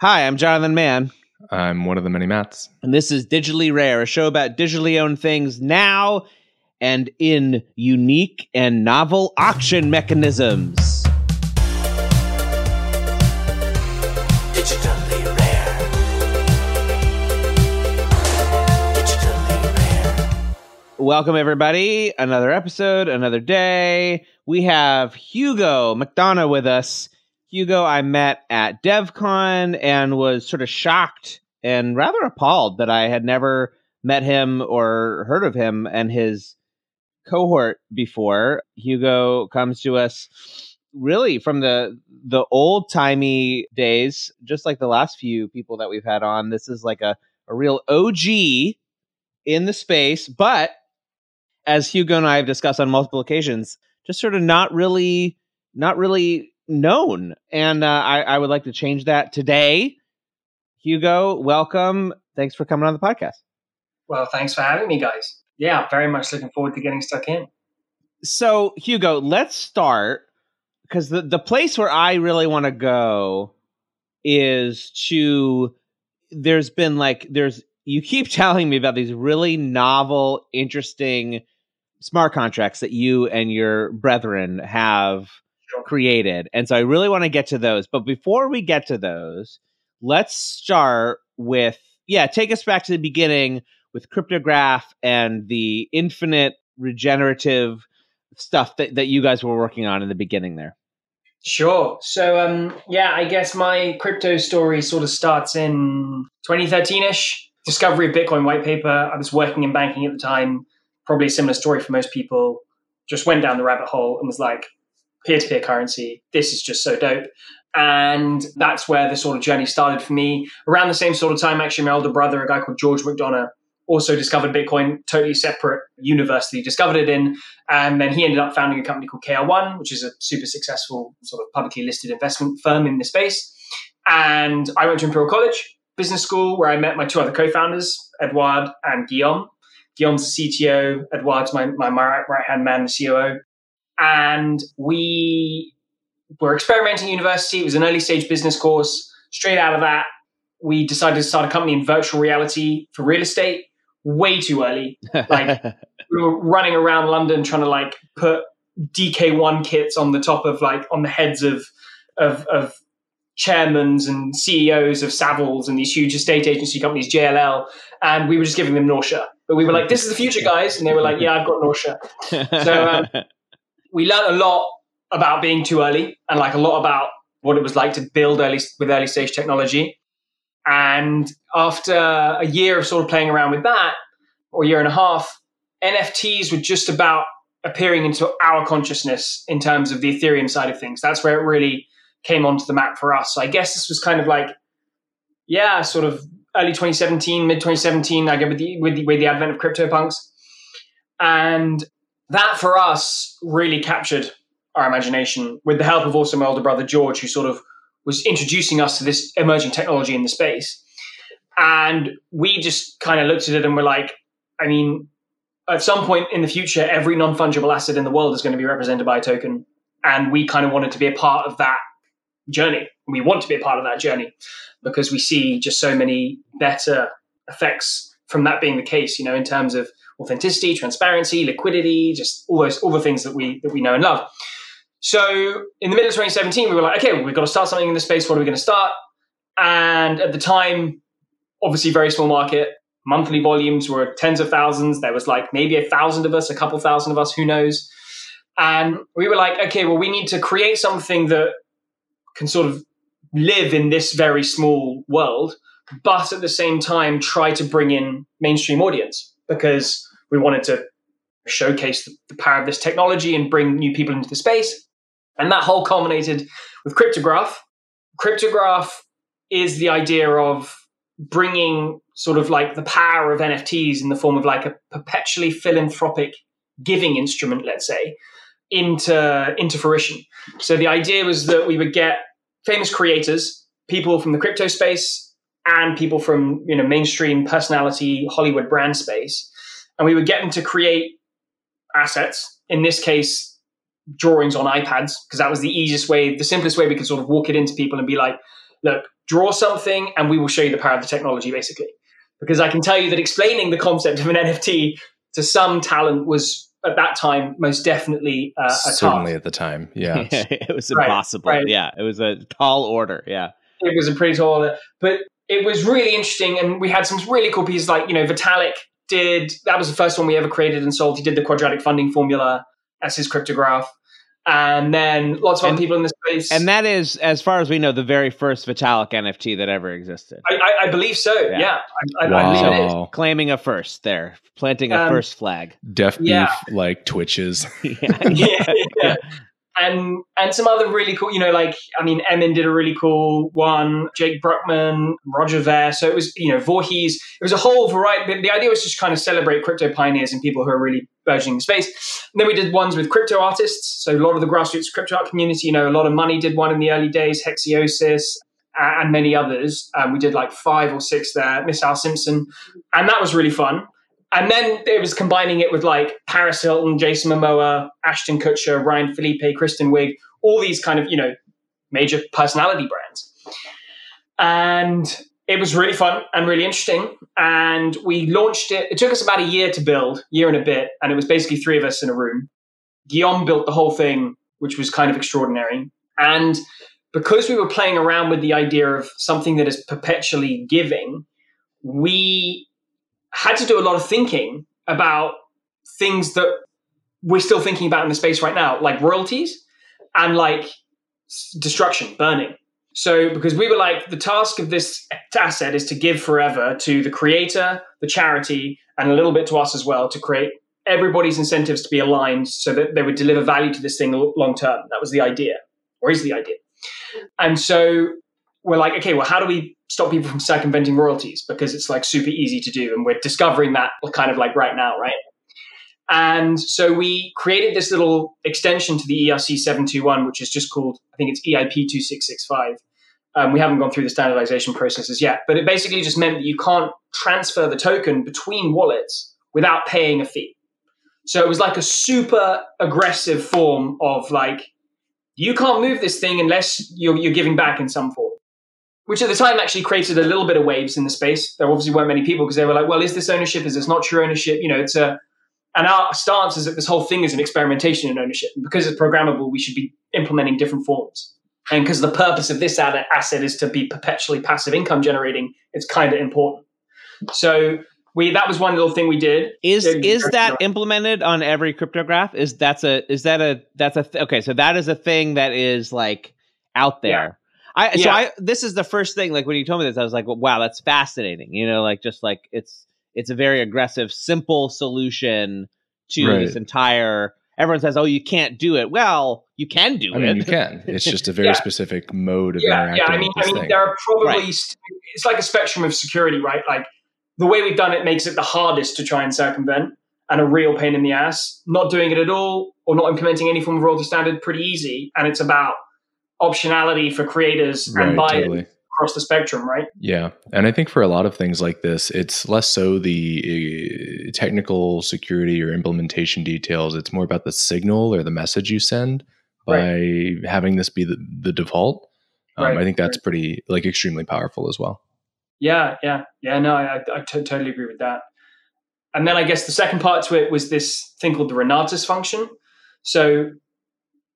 Hi, I'm Jonathan Mann, I'm one of the many Matts. and this is Digitally Rare, a show about digitally owned things now and in unique and novel auction mechanisms. Digitally rare. Digitally rare. Welcome, everybody. Another episode, another day. We have Hugo McDonough with us. Hugo, I met at DevCon and was sort of shocked and rather appalled that I had never met him or heard of him and his cohort before. Hugo comes to us really from the the old timey days, just like the last few people that we've had on. This is like a, a real OG in the space, but as Hugo and I have discussed on multiple occasions, just sort of not really, not really known. And uh, I, I would like to change that today. Hugo, welcome. Thanks for coming on the podcast. Well, thanks for having me, guys. Yeah, very much looking forward to getting stuck in. So, Hugo, let's start because the, the place where I really want to go is to. There's been like, there's, you keep telling me about these really novel, interesting smart contracts that you and your brethren have. Created. And so I really want to get to those. But before we get to those, let's start with, yeah, take us back to the beginning with cryptograph and the infinite regenerative stuff that, that you guys were working on in the beginning there. Sure. So, um, yeah, I guess my crypto story sort of starts in 2013 ish. Discovery of Bitcoin white paper. I was working in banking at the time. Probably a similar story for most people. Just went down the rabbit hole and was like, peer to peer currency. This is just so dope. And that's where the sort of journey started for me. Around the same sort of time, actually, my older brother, a guy called George McDonough, also discovered Bitcoin, totally separate universe that he discovered it in. And then he ended up founding a company called KR1, which is a super successful sort of publicly listed investment firm in the space. And I went to Imperial College Business School, where I met my two other co-founders, Edouard and Guillaume. Guillaume's the CTO, Edouard's my, my, my right hand man, the COO. And we were experimenting at university. It was an early stage business course. Straight out of that, we decided to start a company in virtual reality for real estate way too early. Like, we were running around London trying to like put DK1 kits on the top of like on the heads of of, of chairmans and CEOs of Savills and these huge estate agency companies, JLL, and we were just giving them nausea. But we were like, "This is the future, guys," and they were like, "Yeah, I've got nausea." So, um, we learned a lot about being too early and like a lot about what it was like to build early with early stage technology. And after a year of sort of playing around with that, or a year and a half, NFTs were just about appearing into our consciousness in terms of the Ethereum side of things. That's where it really came onto the map for us. So I guess this was kind of like, yeah, sort of early 2017, mid 2017, I with the, with the with the advent of CryptoPunks, and that for us really captured our imagination with the help of also my older brother George, who sort of was introducing us to this emerging technology in the space. And we just kind of looked at it and were like, I mean, at some point in the future, every non fungible asset in the world is going to be represented by a token. And we kind of wanted to be a part of that journey. We want to be a part of that journey because we see just so many better effects from that being the case, you know, in terms of authenticity, transparency, liquidity, just all those all the things that we that we know and love. So in the middle of 2017, we were like, okay, well, we've got to start something in this space. What are we going to start? And at the time, obviously very small market. Monthly volumes were tens of thousands. There was like maybe a thousand of us, a couple thousand of us, who knows? And we were like, okay, well, we need to create something that can sort of live in this very small world, but at the same time try to bring in mainstream audience because we wanted to showcase the, power of this technology and bring new people into the space. And that whole culminated with Cryptograph. Cryptograph is the idea of bringing sort of like the power of NFTs in the form of like a perpetually philanthropic giving instrument, let's say, into into fruition. So the idea was that we would get famous creators, people from the crypto space, and people from you know mainstream personality Hollywood brand space, and we would get them to create assets. In this case, drawings on iPads because that was the easiest way, the simplest way we could sort of walk it into people and be like, look, draw something and we will show you the power of the technology, basically. Because I can tell you that explaining the concept of an NFT to some talent was at that time most definitely uh, a Certainly task. at the time. Yeah. it was Right, impossible. right. Yeah, it was a tall order. Yeah. It was a pretty tall order, but it was really interesting. And we had some really cool pieces like, you know, Vitalik did, that was the first one we ever created and sold. He did the quadratic funding formula as his cryptograph. And then lots of And- other people in the space. And that is, as far as we know, the very first Vitalik NFT that ever existed. I, I, I believe so. Yeah. Yeah. I, I, I believe it is. Wow. Claiming a first there, planting a Um, first flag. Def Yeah. beef like twitches. yeah. yeah, yeah. And and some other really cool, you know, like I mean, Emin did a really cool one, Jake Brukhman, Roger Ver. So it was, you know, Voorhees. It was a whole variety. But the idea was just kind of celebrate crypto pioneers and people who are really burgeoning the space. And then we did ones with crypto artists. So a lot of the grassroots crypto art community, you know, a lot of money did one in the early days, Hexeosis, and many others. Um, we did like five or six there, Miss Al Simpson, and that was really fun. And then it was combining it with like Paris Hilton, Jason Momoa, Ashton Kutcher, Ryan Phillippe, Kristen Wiig, all these kind of, you know, major personality brands. And it was really fun and really interesting. And we launched it. It took us about a year to build, year and a bit. And it was basically three of us in a room. Guillaume built the whole thing, which was kind of extraordinary. And because we were playing around with the idea of something that is perpetually giving, we had to do a lot of thinking about things that we're still thinking about in the space right now, like royalties and like destruction, burning. So, because we were like, the task of this asset is to give forever to the creator, the charity, and a little bit to us as well to create everybody's incentives to be aligned so that they would deliver value to this thing long term. That was the idea, or is the idea. And so we're like, okay, well, how do we stop people from circumventing royalties? Because it's like super easy to do. And we're discovering that kind of like right now, right? And so we created this little extension to the ERC 721, which is just called, I think it's EIP 2665. Um, we haven't gone through the standardization processes yet, but it basically just meant that you can't transfer the token between wallets without paying a fee. So it was like a super aggressive form of like, you can't move this thing unless you're, you're giving back in some form. Which at the time actually created a little bit of waves in the space. There obviously weren't many people because they were like, well, is this ownership? Is this not true ownership? You know, it's a, and our stance is that this whole thing is an experimentation in ownership. And because it's programmable, we should be implementing different forms. And because the purpose of this asset is to be perpetually passive income generating, it's kind of important. So we that was one little thing we did. Is is that implemented on every cryptograph? Is that's a is that a that's a th- okay? So that is a thing that is like out there. I so I this is the first thing like when you told me this I was like well, wow that's fascinating you know like just like it's it's a very aggressive simple solution to Right. this entire everyone says oh you can't do it well you can do I it mean, you can. It's just a very Yeah. specific mode of yeah, interacting yeah. I mean, with I this mean, thing. there are probably Right. st- it's like a spectrum of security, right? Like the way we've done it makes it the hardest to try and circumvent, and a real pain in the ass. Not doing it at all or not implementing any form of royalty standard, pretty easy, and it's about optionality for creators and right, buyers totally. across the spectrum, right? Yeah, and I think for a lot of things like this, it's less so the uh, technical security or implementation details. It's more about the signal or the message you send by having this be the, the default. Um, Right, I think that's pretty like extremely powerful as well. Yeah, yeah, yeah. No, I, I, to- totally agree with that. And then I guess the second part to it was this thing called the Renatus function. So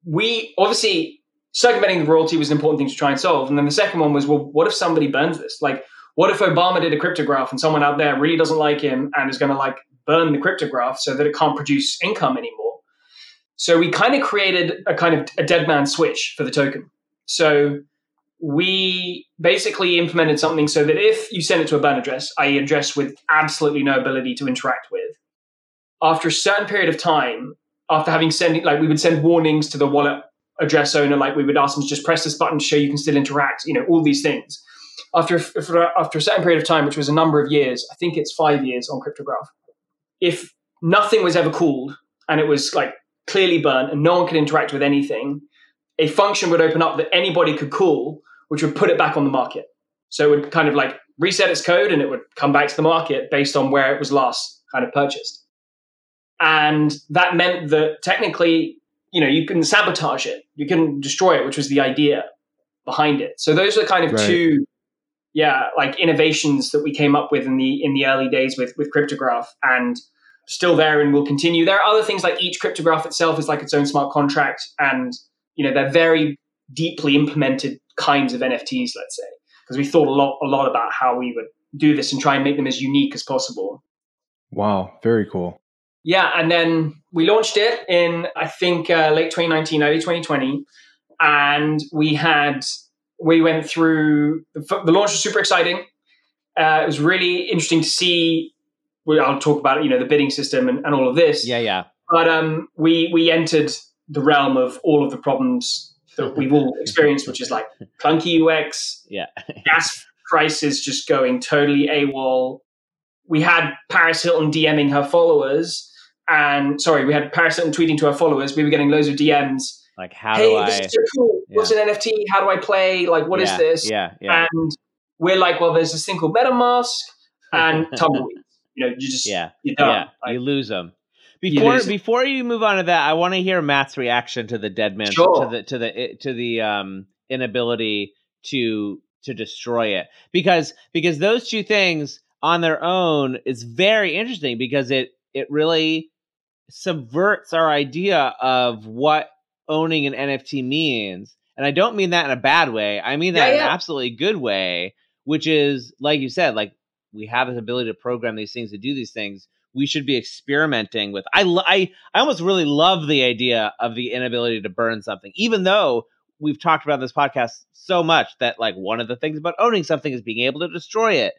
we obviously circumventing the royalty was an important thing to try and solve. And then the second one was, well, what if somebody burns this? Like, what if Obama did a cryptograph and someone out there really doesn't like him and is going to like burn the cryptograph so that it can't produce income anymore? So we kind of created a kind of a dead man switch for the token. So we basically implemented something so that if you send it to a burn address, i.e., address with absolutely no ability to interact with, after a certain period of time, after having sent like we would send warnings to the wallet address owner, like we would ask them to just press this button to show you can still interact, you know, all these things. After after a certain period of time, which was a number of years, I think it's five years on cryptograph. If nothing was ever cooled and it was like clearly burnt and no one could interact with anything, a function would open up that anybody could call, which would put it back on the market. So it would kind of like reset its code and it would come back to the market based on where it was last kind of purchased. And that meant that technically, you know, you can sabotage it, you can destroy it, which was the idea behind it. So those are kind of Right. two yeah, like innovations that we came up with in the in the early days with with cryptograph and still there and will continue. There are other things like each cryptograph itself is like its own smart contract and you know they're very deeply implemented kinds of NFTs, let's say, because we thought a lot a lot about how we would do this and try and make them as unique as possible. Wow, very cool. Yeah, and then we launched it in I think uh, late 2019, early 2020, and we had we went through the, the launch was super exciting. Uh, it was really interesting to see. Well, I'll talk about you know the bidding system and, and all of this. Yeah, yeah. But um, we we entered the realm of all of the problems that we've all experienced, which is like clunky UX, Yeah. gas prices just going totally AWOL. We had Paris Hilton DMing her followers, and sorry, we had Paris Hilton tweeting to our followers. We were getting loads of DMs. Like how hey, do I this is so cool. What's an NFT? How do I play? Like, what is yeah, this? Yeah, yeah. And we're like, well, there's this thing called MetaMask and tumbleweeds. You know, you just yeah. done. Yeah, Like, you lose them. Before 'em. before you move on to that, I want to hear Matt's reaction to the dead man Sure. to the to the to the um inability to to destroy it because because those two things on their own is very interesting because it it really subverts our idea of what owning an NFT means. And I don't mean that in a bad way. I mean that Yeah, in an absolutely good way, which is like you said, like we have this ability to program these things to do these things. We should be experimenting with. I I I almost really love the idea of the inability to burn something, even though we've talked about this podcast so much that like one of the things about owning something is being able to destroy it.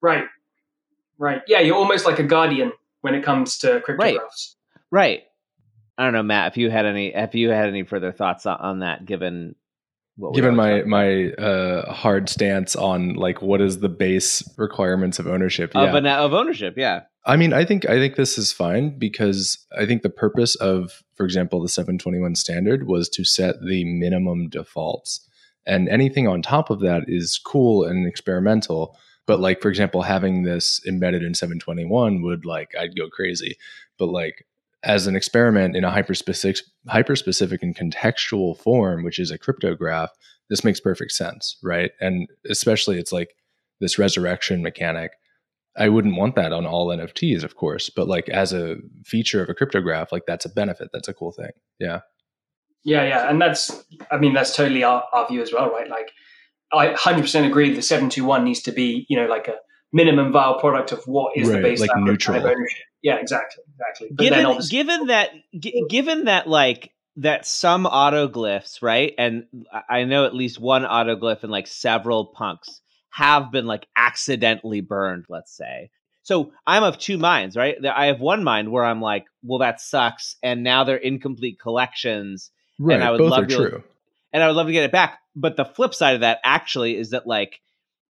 right, right. Yeah, you're almost like a guardian when it comes to cryptographs. Right. I don't know, Matt. If you had any, if you had any further thoughts on, that, given what Given my my uh, hard stance on like what is the base requirements of ownership, about. yeah. an, of ownership, yeah, I mean, I think I think this is fine because I think the purpose of, for example, the 721 standard was to set the minimum defaults, and anything on top of that is cool and experimental. But like, for example, having this embedded in 721 would like I'd go crazy. But like as an experiment in a hyper specific, hyper specific and contextual form, which is a cryptograph, this makes perfect sense, right? And especially it's like this resurrection mechanic. I wouldn't want that on all NFTs, of course, but like as a feature of a cryptograph, like that's a benefit. That's a cool thing. Yeah. Yeah, yeah, and that's I mean that's totally our, our view as well, right? Like I 100% agree the 721 needs to be, you know, like a minimum viable product of what is Right, the base like of neutral. ownership. Yeah, exactly, exactly. But given obviously, given that gi- given that like that some autoglyphs right and I- i know at least one autoglyph and like several punks have been like accidentally burned let's say so i'm of two minds right i have one mind where i'm like well that sucks and now they're incomplete collections Right. I would Both love are to- true. and I would love to get it back. But the flip side of that actually is that like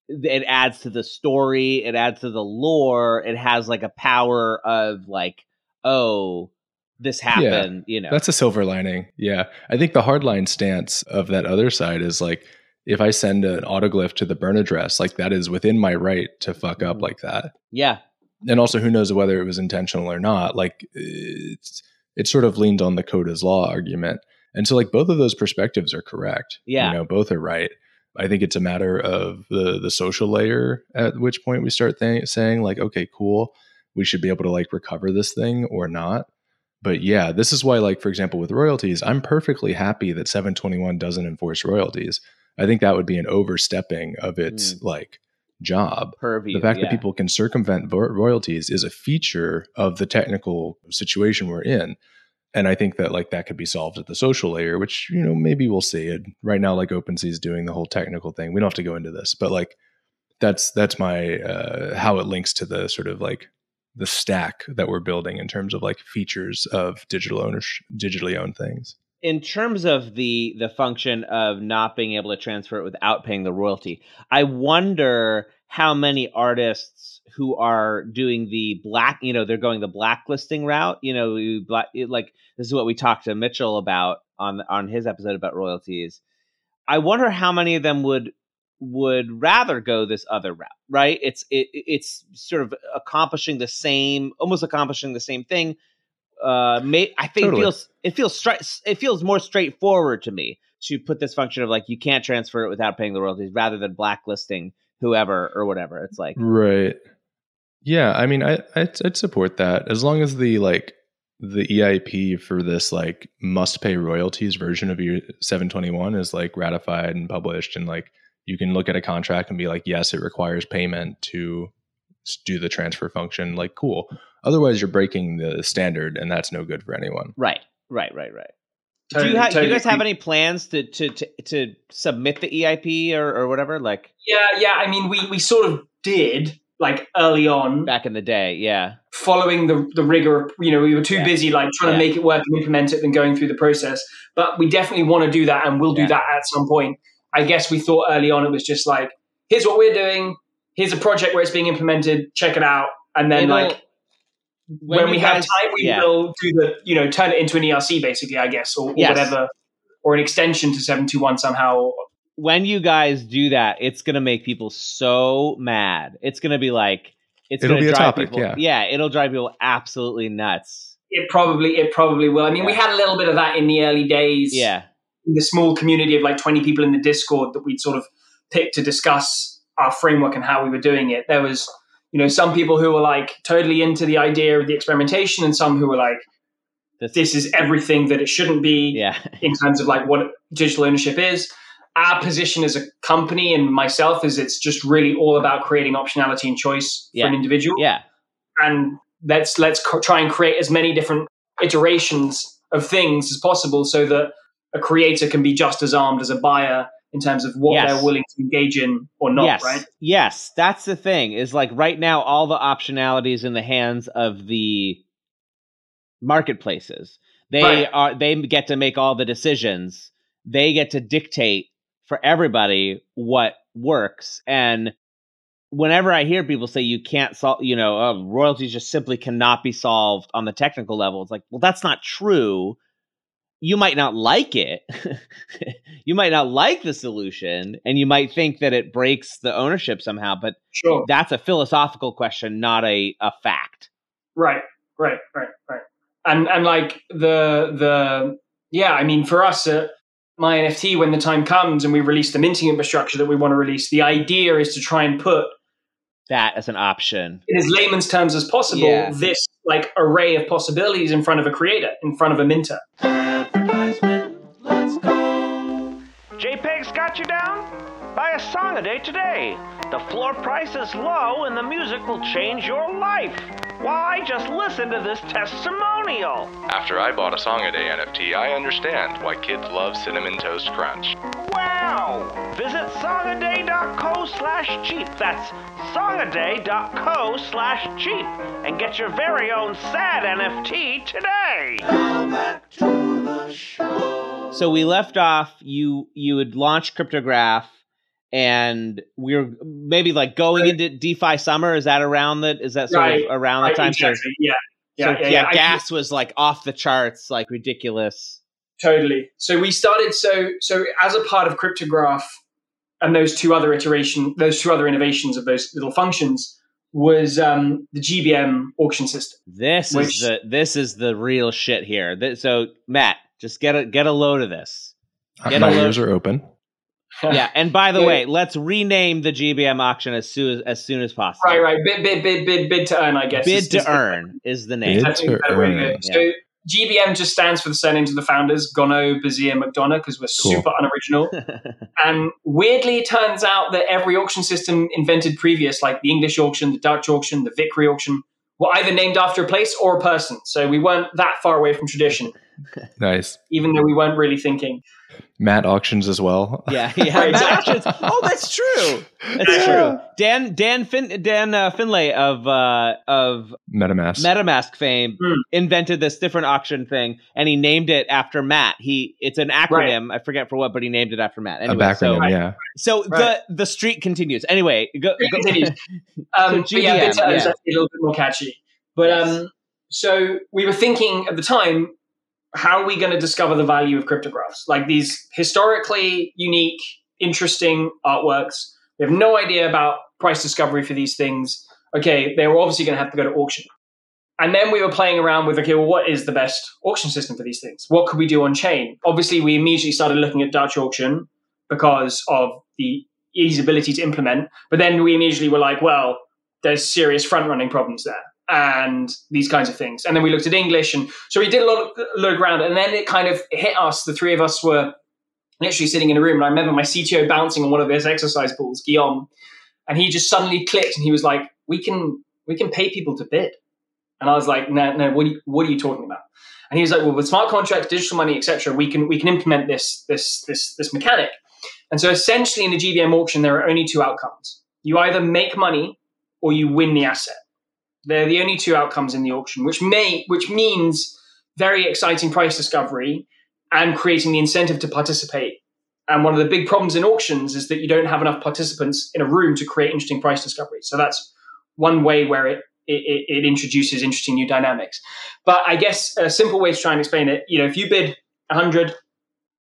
it adds to the story, it adds to the lore, it has like a power of like, oh, this happened, you know. That's a silver lining. Yeah. I think the hardline stance of that other side is like, if I send an autoglyph to the burn address, like that is within my right to fuck up Mhm. like that. yeah, And also, who knows whether it was intentional or not? Like, it's it sort of leaned on the code as law argument, and so like both of those perspectives are correct. Yeah. you know, both are right. I think it's a matter of the the social layer at which point we start th- saying like, okay, cool, we should be able to like recover this thing or not. But yeah, this is why, like for example, with royalties, I'm perfectly happy that 721 doesn't enforce royalties. I think that would be an overstepping of its mm. like job purview. the fact yeah. that people can circumvent vo- royalties is a feature of the technical situation we're in and i think that like that could be solved at the social layer which you know maybe we'll see. It right now like OpenSea is doing the whole technical thing. We don't have to go into this but like that's that's my uh how it links to the sort of like the stack that we're building in terms of like features of digital ownership digitally owned things. In terms of the the function of not being able to transfer it without paying the royalty i wonder how many artists who are doing the black you know they're going the blacklisting route you know you black it- like this is what we talked to mitchell about on on his episode about royalties i wonder how many of them would would rather go this other route right it's it, it's sort of accomplishing the same almost accomplishing the same thing uh may, i think Totally. it feels it feels stri- it feels more straightforward to me to put this function of like you can't transfer it without paying the royalties rather than blacklisting whoever or whatever. It's like Right. Yeah, I mean, I I'd, I'd support that as long as the like the EIP for this like must pay royalties version of your 721 is like ratified and published, and like you can look at a contract and be like, yes, it requires payment to do the transfer function. Like, cool. Otherwise, you're breaking the standard, and that's no good for anyone. right, right, right, right. Do you, ha- do you guys have any plans to to to, to submit the EIP or, or whatever? Like Yeah, yeah. I mean, we we sort of did like early on, back in the day, yeah. following the the rigor. You know, we were too Yeah. busy like trying Yeah. to make it work and implement it than going through the process. But we definitely want to do that, and we'll do Yeah. that at some point. I guess we thought early on it was just like, here's what we're doing. Here's a project where it's being implemented. Check it out, and then It'll- like when, you we have guys- time, we will do the you know turn it into an ERC basically, I guess, or, or Yes. whatever, or an extension to seven two one somehow. When you guys do that, it's gonna make people so mad. It's gonna be like it's It'll gonna be a drive topic, people, yeah. it'll drive people absolutely nuts. It probably it probably will. I mean, we had a little bit of that in the early days. Yeah, the small community of like 20 people in the Discord that we'd sort of picked to discuss our framework and how we were doing it. There was, you know, some people who were like totally into the idea of the experimentation and some who were like, this, this is everything that it shouldn't be yeah, in terms of like what digital ownership is. Our position as a company and myself is it's just really all about creating optionality and choice Yeah. for an individual. yeah, And let's let's co- try and create as many different iterations of things as possible so that a creator can be just as armed as a buyer in terms of what Yes. they're willing to engage in or not, yes, right? yes. That's the thing. Is like right now, all the optionality is in the hands of the marketplaces. They Right. are they get to make all the decisions. They get to dictate for everybody what works. And whenever I hear people say you can't solve, you know, uh, royalties just simply cannot be solved on the technical level, it's like, well, that's not true. You might not like it. you might not like the solution, and you might think that it breaks the ownership somehow. But Sure. that's a philosophical question, not a, a fact. Right, right, right, right. And and like the the yeah, I mean for us at my NFT when the time comes and we release the minting infrastructure that we want to release, the idea is to try and put That as an option. in as layman's terms as possible Yeah. this like array of possibilities in front of a creator, in front of a minter. Advertisement. JPEG's got you down? Buy a song a day today. The floor price is low and the music will change your life. Why, just listen to this testimonial. After I bought a Song a Day NFT, I understand why kids love Cinnamon Toast Crunch. Wow! Visit songaday.co slash cheap. That's songaday.co slash cheap. And get your very own sad NFT today. Now back to the show. So we left off. You you had launched Cryptograph, and we were maybe like going into DeFi summer. Is that around the? Is that sort Right, of around the Right, time? So- exactly. Yeah. So, Yeah, yeah, yeah, yeah. I- gas was like off the charts, like ridiculous. Totally. So we started so so as a part of cryptograph and those two other iteration those two other innovations of those little functions was um, the GBM auction system. This Which- is the this is the real shit here. Th- So Matt, just get a get a load of this. Get My a load- ears are open. yeah, and by the way, let's rename the GBM auction as soon as, as soon as possible. Right, right. Bid, bid, bid, bid, bid to earn. I guess. Bid is- is to the- earn is the name. Bid I to better way to go. earn. So GBM just stands for the surnames of the founders, Gonnaud, Bessire, McDonough, because we're Cool. super unoriginal. and um, weirdly, it turns out that every auction system invented previous, like the English auction, the Dutch auction, the Vickrey auction, were either named after a place or a person. So we weren't that far away from tradition, Nice. even though we weren't really thinking. Matt auctions as well. yeah, yeah. Right, Matt exactly. Auctions. Oh, that's true. That's true. Dan Dan fin- Dan uh, Finlay of uh, of MetaMask. MetaMask fame Hmm. invented this different auction thing, and he named it after Matt. He it's an acronym. I forget for what, but he named it after Matt. a Anyway, backronym, so yeah. so Right. the the street continues. Anyway, go, It go- continues. Um, So but yeah, GBM, bid to earn is yeah. actually a little bit more catchy. But um, so we were thinking at the time, how are we going to discover the value of cryptographs? Like these historically unique, interesting artworks. We have no idea about price discovery for these things. Okay, they were obviously going to have to go to auction. And then we were playing around with, okay, well, what is the best auction system for these things? What could we do on chain? Obviously, we immediately started looking at Dutch auction because of the easy ability to implement. But then we immediately were like, well, there's serious front running problems there and these kinds of things. And then we looked at English, and so we did a lot of look around, and then it kind of hit us. The three of us were literally sitting in a room, and I remember my CTO bouncing on one of those exercise balls, Guillaume, and he just suddenly clicked, and he was like, "We can we can pay people to bid," and I was like, "No, no, what are you, what are you talking about?" And he was like, "Well, with smart contracts, digital money, etc., we can we can implement this this this this mechanic." And so essentially, in a GBM auction, there are only two outcomes: you either make money or you win the asset. They're the only two outcomes in the auction, which may which means very exciting price discovery and creating the incentive to participate. And one of the big problems in auctions is that you don't have enough participants in a room to create interesting price discovery. So that's one way where it it, it introduces interesting new dynamics. But I guess a simple way to try and explain it, you know, if you bid 100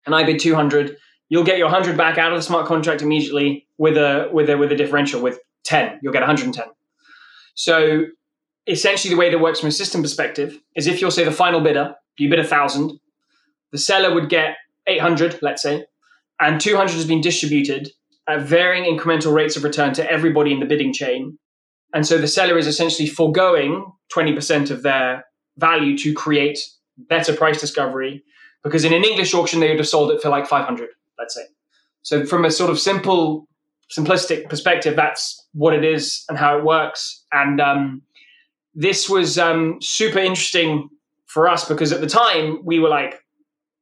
and I bid 200, you'll get your 100 back out of the smart contract immediately with a with a with a differential with 10. You'll get 110. So essentially the way that works from a system perspective is if you're say the final bidder you bid a thousand the seller would get 800 let's say and 200 has been distributed at varying incremental rates of return to everybody in the bidding chain. And so the seller is essentially foregoing 20% of their value to create better price discovery because in an english auction they would have sold it for like 500 let's say. So from a sort of simple simplistic perspective that's what it is and how it works. And um, this was um, super interesting for us because at the time we were like,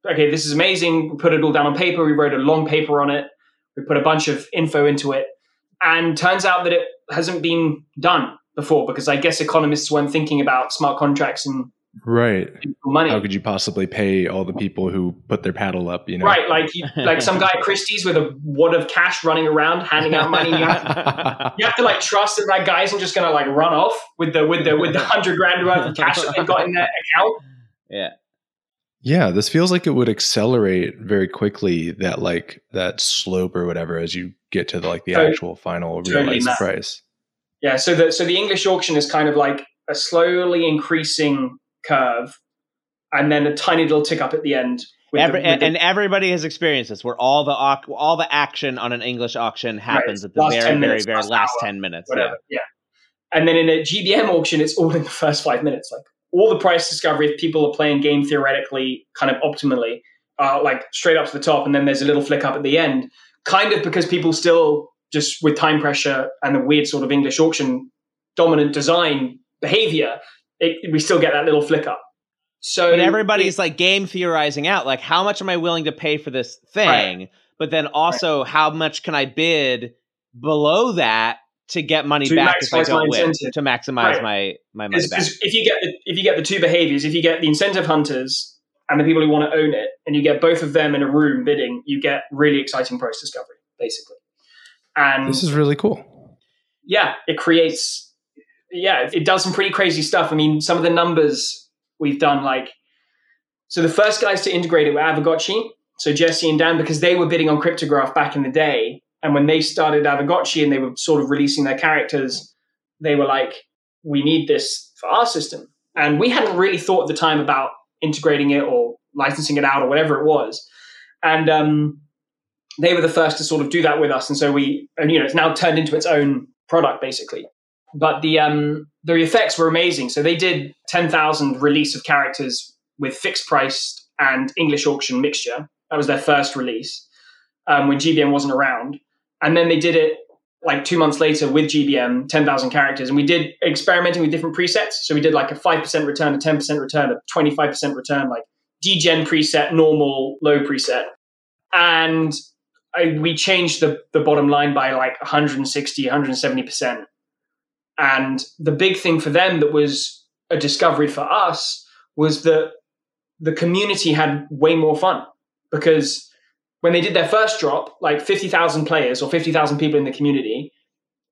okay, this is amazing. We put it all down on paper. We wrote a long paper on it. We put a bunch of info into it. And turns out that it hasn't been done before because I guess economists weren't thinking about smart contracts and Right. money. How could you possibly pay all the people who put their paddle up? You know, Right, like you, like some guy at Christie's with a wad of cash running around handing out money. You have, you have to like trust that that guy isn't just going to like run off with the with the with the hundred grand worth of cash that they've got in their account. yeah. Yeah, this feels like it would accelerate very quickly that like that slope or whatever as you get to the, like the Totally- actual final totally realized mad. price. Yeah, so the so the English auction is kind of like a slowly increasing curve, and then a tiny little tick up at the end. with Every, the- and everybody has experienced this, where all the all the action on an English auction happens at the very, 10 very, very last hour, ten minutes. whatever. Yeah. And then in a GBM auction, it's all in the first five minutes. Like all the price discovery, if people are playing game theoretically, kind of optimally, uh, like straight up to the top, and then there's a little flick up at the end, kind of because people still just with time pressure and the weird sort of English auction dominant design behavior, it, we still get that little flick up. So But everybody's like game theorizing out, like how much am I willing to pay for this thing? But then also, how much can I bid below that to get money To back if I don't win? incentive. To maximize Right. my my money back. if you get the, if you get the two behaviors, if you get the incentive hunters and the people who want to own it, and you get both of them in a room bidding, you get really exciting price discovery, basically. And This is really cool. yeah, it creates yeah, it does some pretty crazy stuff. I mean, some of the numbers we've done, like so the first guys to integrate it were Aavegotchi, so Jesse and Dan, because they were bidding on Cryptograph back in the day. And when they started Aavegotchi and they were sort of releasing their characters, they were like, we need this for our system. And we hadn't really thought at the time about integrating it or licensing it out or whatever it was. And um, they were the first to sort of do that with us. And so we, and you know, it's now turned into its own product basically. But the um, the effects were amazing. So they did 10,000 release of characters with fixed price and English auction mixture. That was their first release um, when GBM wasn't around. And then they did it like two months later with GBM, 10,000 characters. And we did experimenting with different presets. So we did like a 5% return, a 10% return, a 25% return, like degen preset, normal, low preset. And I, we changed the, the bottom line by like 160, 170%. And the big thing for them that was a discovery for us was that the community had way more fun because when they did their first drop, like 50,000 players or 50,000 people in the community,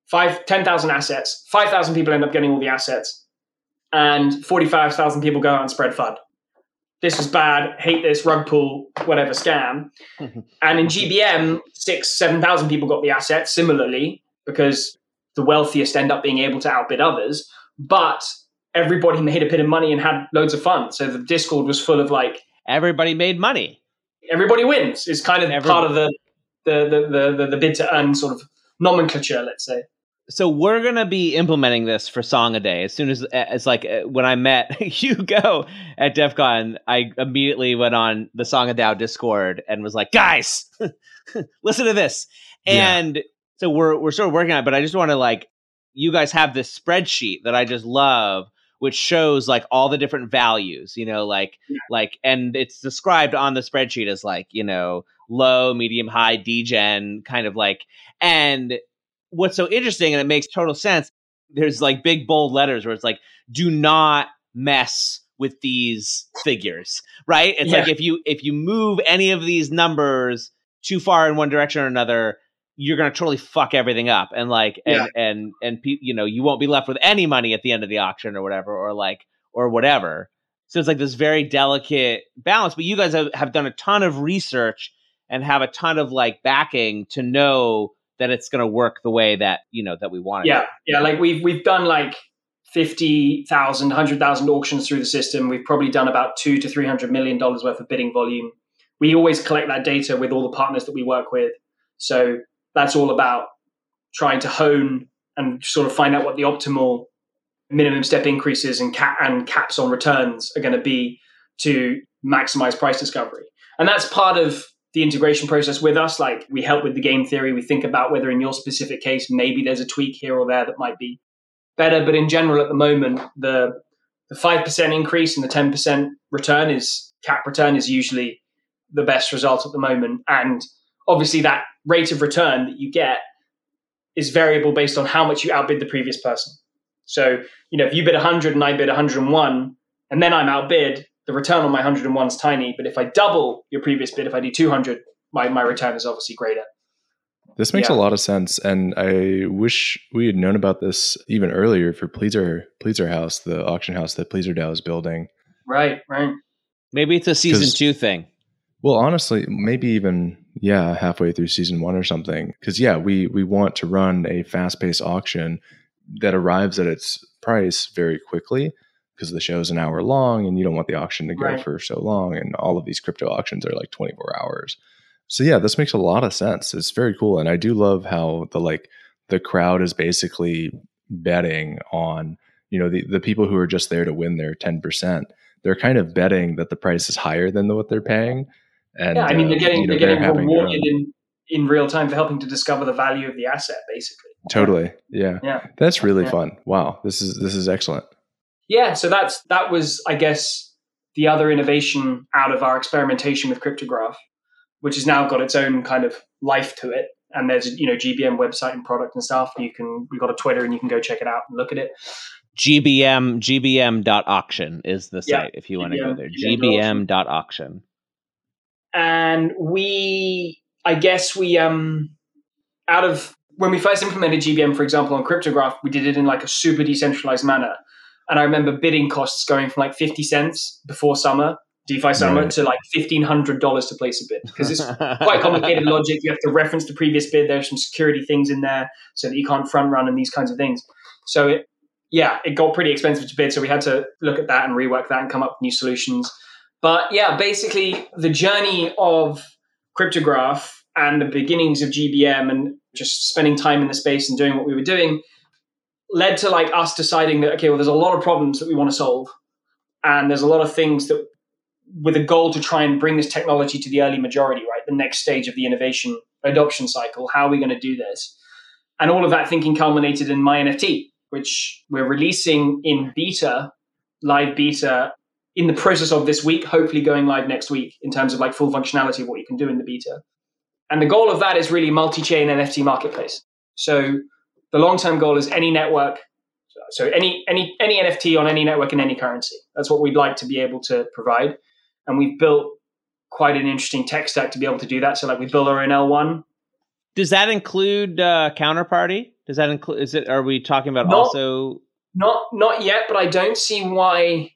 five, 10,000 assets, 5,000 people end up getting all the assets, and 45,000 people go out and spread FUD. This was bad, hate this, rug pull, whatever, scam. and in GBM, six, 7,000 people got the assets similarly because the wealthiest end up being able to outbid others. But everybody made a bit of money and had loads of fun. So the Discord was full of like, Everybody made money. everybody wins is kind of Every- part of the the, the the the the bid to earn sort of nomenclature, let's say. so we're gonna be implementing this for song a day as soon as as like uh, when I met Hugo at DevCon, I immediately went on the SongADAO Discord and was like, guys, listen to this. Yeah. So we're we're sort of working on it, but I just want to like you guys have this spreadsheet that I just love, which shows like all the different values, you know, like Yeah. like and it's described on the spreadsheet as like, you know, low, medium, high, degen, kind of like and what's so interesting and it makes total sense there's like big bold letters where it's like do not mess with these figures right it's like if you if you move any of these numbers too far in one direction or another you're going to totally fuck everything up and like and Yeah. and and pe- you know you won't be left with any money at the end of the auction or whatever or like or whatever so it's like this very delicate balance but you guys have, have done a ton of research and have a ton of like backing to know that it's going to work the way that you know that we want it Yeah, to. yeah. Like we've we've done like 50,000, 100,000 auctions through the system. We've probably done about two to three hundred million dollars worth of bidding volume. We always collect that data with all the partners that we work with. So that's all about trying to hone and sort of find out what the optimal minimum step increases and cap and caps on returns are going to be to maximize price discovery. And that's part of the integration process with us. Like we help with the game theory. We think about whether in your specific case, maybe there's a tweak here or there that might be better. But in general, at the moment, the the five percent increase and the ten percent return is cap return is usually the best result at the moment. And obviously, that rate of return that you get is variable based on how much you outbid the previous person. So you know, if you bid 100 and I bid 101, and then I'm outbid, the return on my 101 is tiny. But if I double your previous bid, if I do 200, my, my return is obviously greater. This makes Yeah. a lot of sense, and I wish we had known about this even earlier for Pleasr Pleasr House, the auction house that PleasrDAO is building. Right, right. maybe it's a season two thing Well, honestly, maybe even yeah, halfway through season one or something. Because yeah, we we want to run a fast paced auction that arrives at its price very quickly because the show's an hour long, and you don't want the auction to go Right. for so long. And all of these crypto auctions are like twenty four hours. So yeah, this makes a lot of sense. It's very cool, and I do love how the like the crowd is basically betting on you know the the people who are just there to win their ten percent. They're kind of betting that the price is higher than what they're paying. And yeah, I mean, they're uh, getting you know, they're getting having their rewarded own- in in real time for helping to discover the value of the asset, basically. totally. Yeah, Yeah. that's really Yeah. fun. Wow, this is this is excellent. Yeah, so that's that was, I guess, the other innovation out of our experimentation with cryptograph, which has now got its own kind of life to it. And there's you know GBM website and product and stuff. You can we've got a Twitter and you can go check it out and look at it. gbm GBM dot auction is the Yeah, site if you want to go GBM, there GBM gbm.auction and we i guess we um out of when we first implemented gbm for example on cryptograph we did it in like a super decentralized manner. And i remember bidding costs going from like 50 cents before summer defi summer Right. to like $1500 to place a bid. Because it's quite complicated logic. You have to reference the previous bid. There's some security things in there so that you can't front run and these kinds of things. So it yeah it got pretty expensive to bid. So we had to look at that and rework that and come up with new solutions but yeah, basically the journey of cryptograph and the beginnings of GBM and just spending time in the space and doing what we were doing led to like us deciding that okay, well, there's a lot of problems that we want to solve, and there's a lot of things that with a goal to try and bring this technology to the early majority, right? The next stage of the innovation adoption cycle. How are we going to do this? And all of that thinking culminated in my NFT, which we're releasing in beta, live beta in the process of this week, hopefully going live next week in terms of like full functionality of what you can do in the beta. And the goal of that is really multi-chain NFT marketplace. So the long-term goal is any network, so any any any NFT on any network in any currency. That's what we'd like to be able to provide. And we've built quite an interesting tech stack to be able to do that. So like we built our own L1. does that include uh counterparty does that include is it are we talking about No. also Not not yet, but I don't see why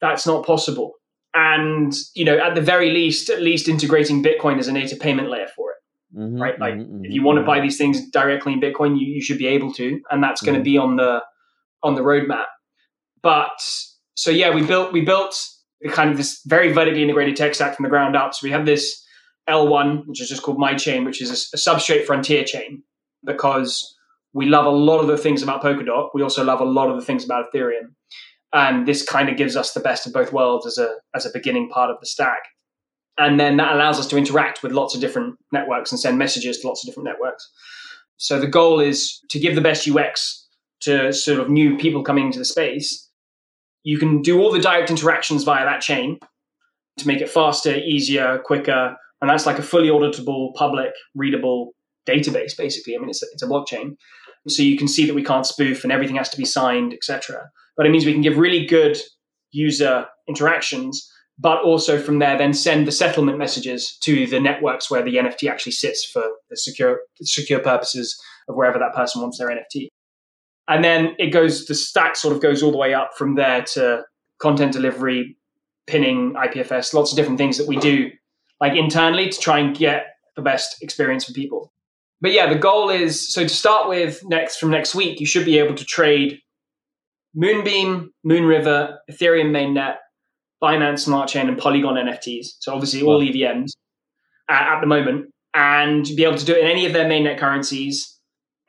that's not possible. And you know, at the very least, at least integrating Bitcoin as a native payment layer for it. Mhm, right? Like mhm, if you want to mhm. buy these things directly in Bitcoin, you, you should be able to, and that's going to be on the on the roadmap. But so yeah, we built we built kind of this very vertically integrated tech stack from the ground up. So we have this L1, which is just called My Chain, which is a, a substrate frontier chain, because we love a lot of the things about Polkadot. We also love a lot of the things about Ethereum. And this kind of gives us the best of both worlds as a as a beginning part of the stack. And then that allows us to interact with lots of different networks and send messages to lots of different networks. So the goal is to give the best UX to sort of new people coming into the space. You can do all the direct interactions via that chain to make it faster, easier, quicker. And that's like a fully auditable, public, readable database, basically. I mean, it's a, it's a blockchain. So you can see that we can't spoof and everything has to be signed, etc. But it means we can give really good user interactions, but also from there then send the settlement messages to the networks where the NFT actually sits for the secure secure purposes of wherever that person wants their NFT. And then it goes the stack sort of goes all the way up from there to content delivery, pinning, IPFS, lots of different things that we do like internally to try and get the best experience for people. But yeah, the goal is so to start with next from next week, you should be able to trade Moonbeam, Moonriver, Ethereum mainnet, Binance Smart Chain, and Polygon NFTs. So obviously all Wow. EVMs at, at the moment, and be able to do it in any of their mainnet currencies,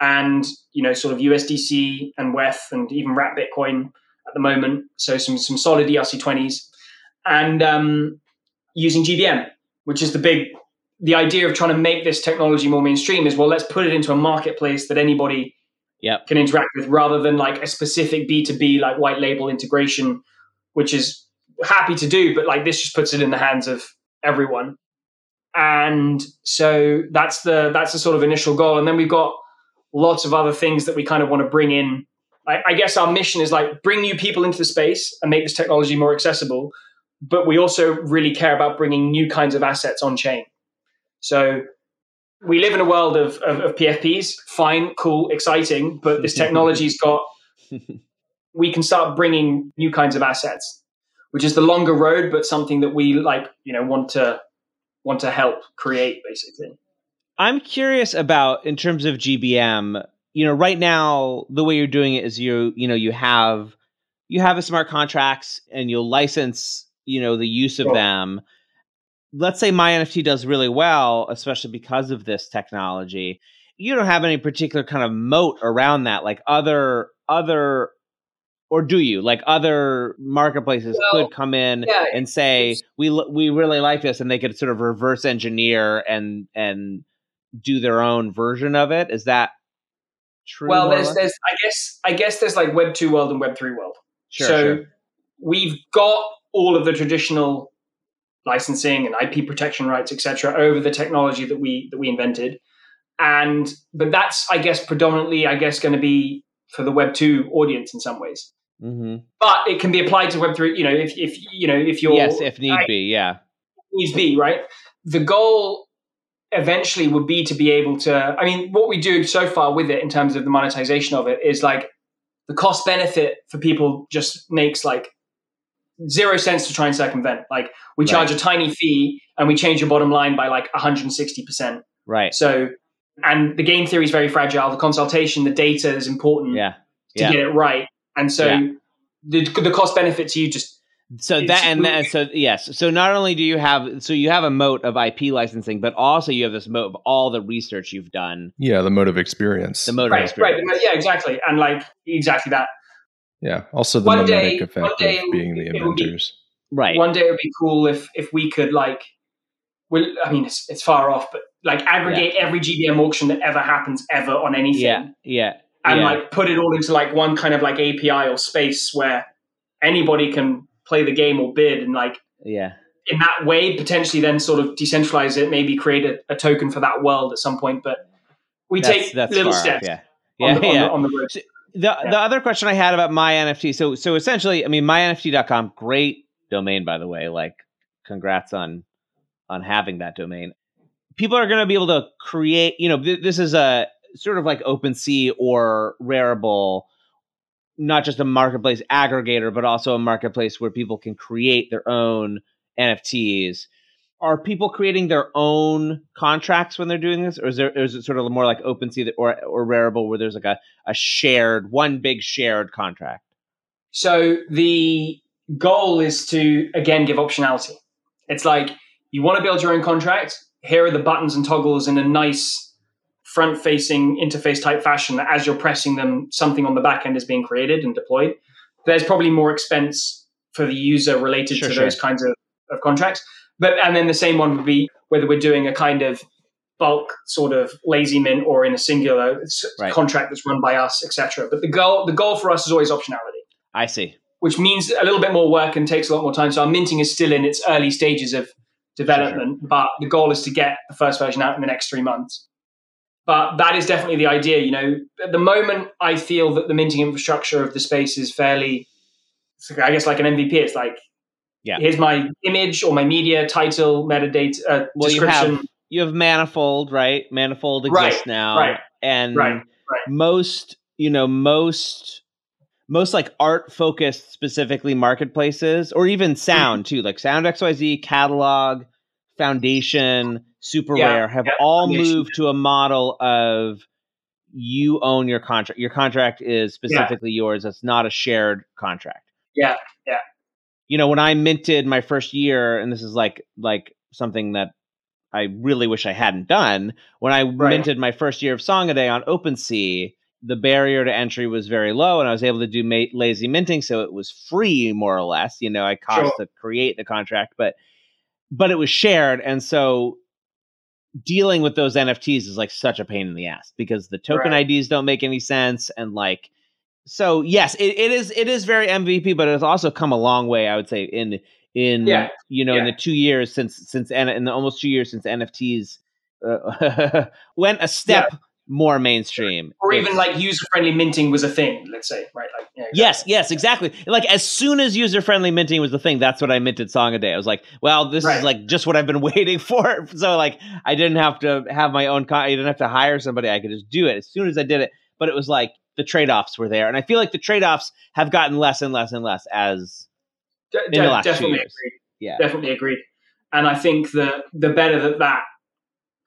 and you know sort of USDC and WETH and even Wrap Bitcoin at the moment. So some some solid ERC20s, and um, using GBM, which is the big the idea of trying to make this technology more mainstream is well let's put it into a marketplace that anybody Yep. can interact with rather than like a specific b2b like white label integration which is happy to do but like this just puts it in the hands of everyone. And so that's the that's the sort of initial goal. And then we've got lots of other things that we kind of want to bring in. I, I guess our mission is like bring new people into the space and make this technology more accessible but we also really care about bringing new kinds of assets on chain. So we live in a world of, of, of PFPs, fine, cool, exciting, but this technology's got, we can start bringing new kinds of assets, which is the longer road, but something that we like, you know, want to, want to help create basically. I'm curious about in terms of GBM. You know, right now the way you're doing it is you you know you have you have a smart contracts and you'll license you know the use of Sure. them. Let's say my NFT does really well, especially because of this technology. You don't have any particular kind of moat around that, like other other, or do you? Like other marketplaces Well, could come in yeah, and say we we really like this, and they could sort of reverse engineer and and do their own version of it. Is that true? Well, there's, there's, I guess, I guess there's like Web two world and Web three world. sure, so sure. we've got all of the traditional licensing and IP protection rights, etc., over the technology that we that we invented. And but that's, I guess, predominantly, I guess, going to be for the Web two audience in some ways. hmm But it can be applied to Web three. You know, if if you know if you're Yes, if need I- be, yeah. needs be, right? The goal eventually would be to be able to, I mean, what we do so far with it in terms of the monetization of it is like the cost benefit for people just makes like zero sense to try and circumvent. Like we charge a tiny fee and we change your bottom line by like 160%. Right. So, and the game theory is very fragile. The consultation, the data is important Yeah. to yeah. get it right. And so Yeah. the, the cost benefit to you just So that and that, so yes. So not only do you have so you have a moat of IP licensing, but also you have this moat of all the research you've done. Yeah, the mode of experience. The moat of right, right, yeah, exactly, and like exactly that. Yeah, also the One mimetic day- effect one day of being the it be- inventors. Right. One day it would be cool if if we could like, well, I mean, it's, it's far off, but like aggregate every GBM auction that ever happens ever on anything, yeah. Yeah. and yeah. like put it all into like one kind of like API or space where anybody can play the game or bid, and like yeah. in that way potentially then sort of decentralize it, maybe create a, a token for that world at some point. But we That's take that's little far off, steps Yeah. on, Yeah. the, on, the, on the road. The Yeah. the other question I had about my NFT. So so essentially, I mean, mynft.com, great domain by the way. Like, congrats on on having that domain. People are going to be able to create. You know, th- this is a sort of like OpenSea or Rarible, not just a marketplace aggregator, but also a marketplace where people can create their own NFTs. Are people creating their own contracts when they're doing this, or is there or is it sort of more like OpenSea that, or or Rarible where there's like a a shared one big shared contract. So the goal is to again give optionality. It's like you want to build your own contract. Here are the buttons and toggles in a nice front facing interface type fashion that as you're pressing them, something on the back end is being created and deployed. There's probably more expense for the user related Sure, to sure. those kinds of, of contracts. But and then the same one would be whether we're doing a kind of bulk sort of lazy mint or in a singular Right. contract that's run by us, etc. But the goal the goal for us is always optionality I see. which means a little bit more work and takes a lot more time. So our minting is still in its early stages of development, but the goal is to get the first version out in the next three months. But that is definitely the idea. You know, at the moment, I feel that the minting infrastructure of the space is fairly, I guess, like an MVP. It's like, Yeah. here's my image or my media title, metadata, uh, Well, you description. have you have Manifold, right? Manifold Right, exists now, right, and right, right. most you know most most like art focused specifically marketplaces or even sound Mm-hmm. too like sound xyz catalog foundation super Yeah, rare have yeah, all moved to a model of you own your contract your contract is specifically yours it's not a shared contract Yeah, yeah. You know when i minted my first year and this is like like something that i really wish i hadn't done when i minted my first year of song a day on OpenSea, the barrier to entry was very low, and I was able to do ma- lazy minting, so it was free more or less. You know, I cost Sure. to create the contract, but but it was shared, and so dealing with those NFTs is like such a pain in the ass because the token Right. IDs don't make any sense, and like so yes, it, it is it is very MVP, but it has also come a long way. I would say in in Yeah. you know in the two years since since in the almost two years since NFTs uh, went a step more mainstream, Or even like user friendly minting was a thing, let's say, right? Like, yeah, exactly. Yes, yes, exactly. Like as soon as user friendly minting was the thing, that's what I minted song a day. I was like, well, this Right. is like just what I've been waiting for. So like I didn't have to have my own con- I didn't have to hire somebody. I could just do it as soon as I did it. But it was like the trade offs were there, and I feel like the trade offs have gotten less and less and less as De- in the last two definitely years. agreed. yeah. definitely agreed. And I think that the better that that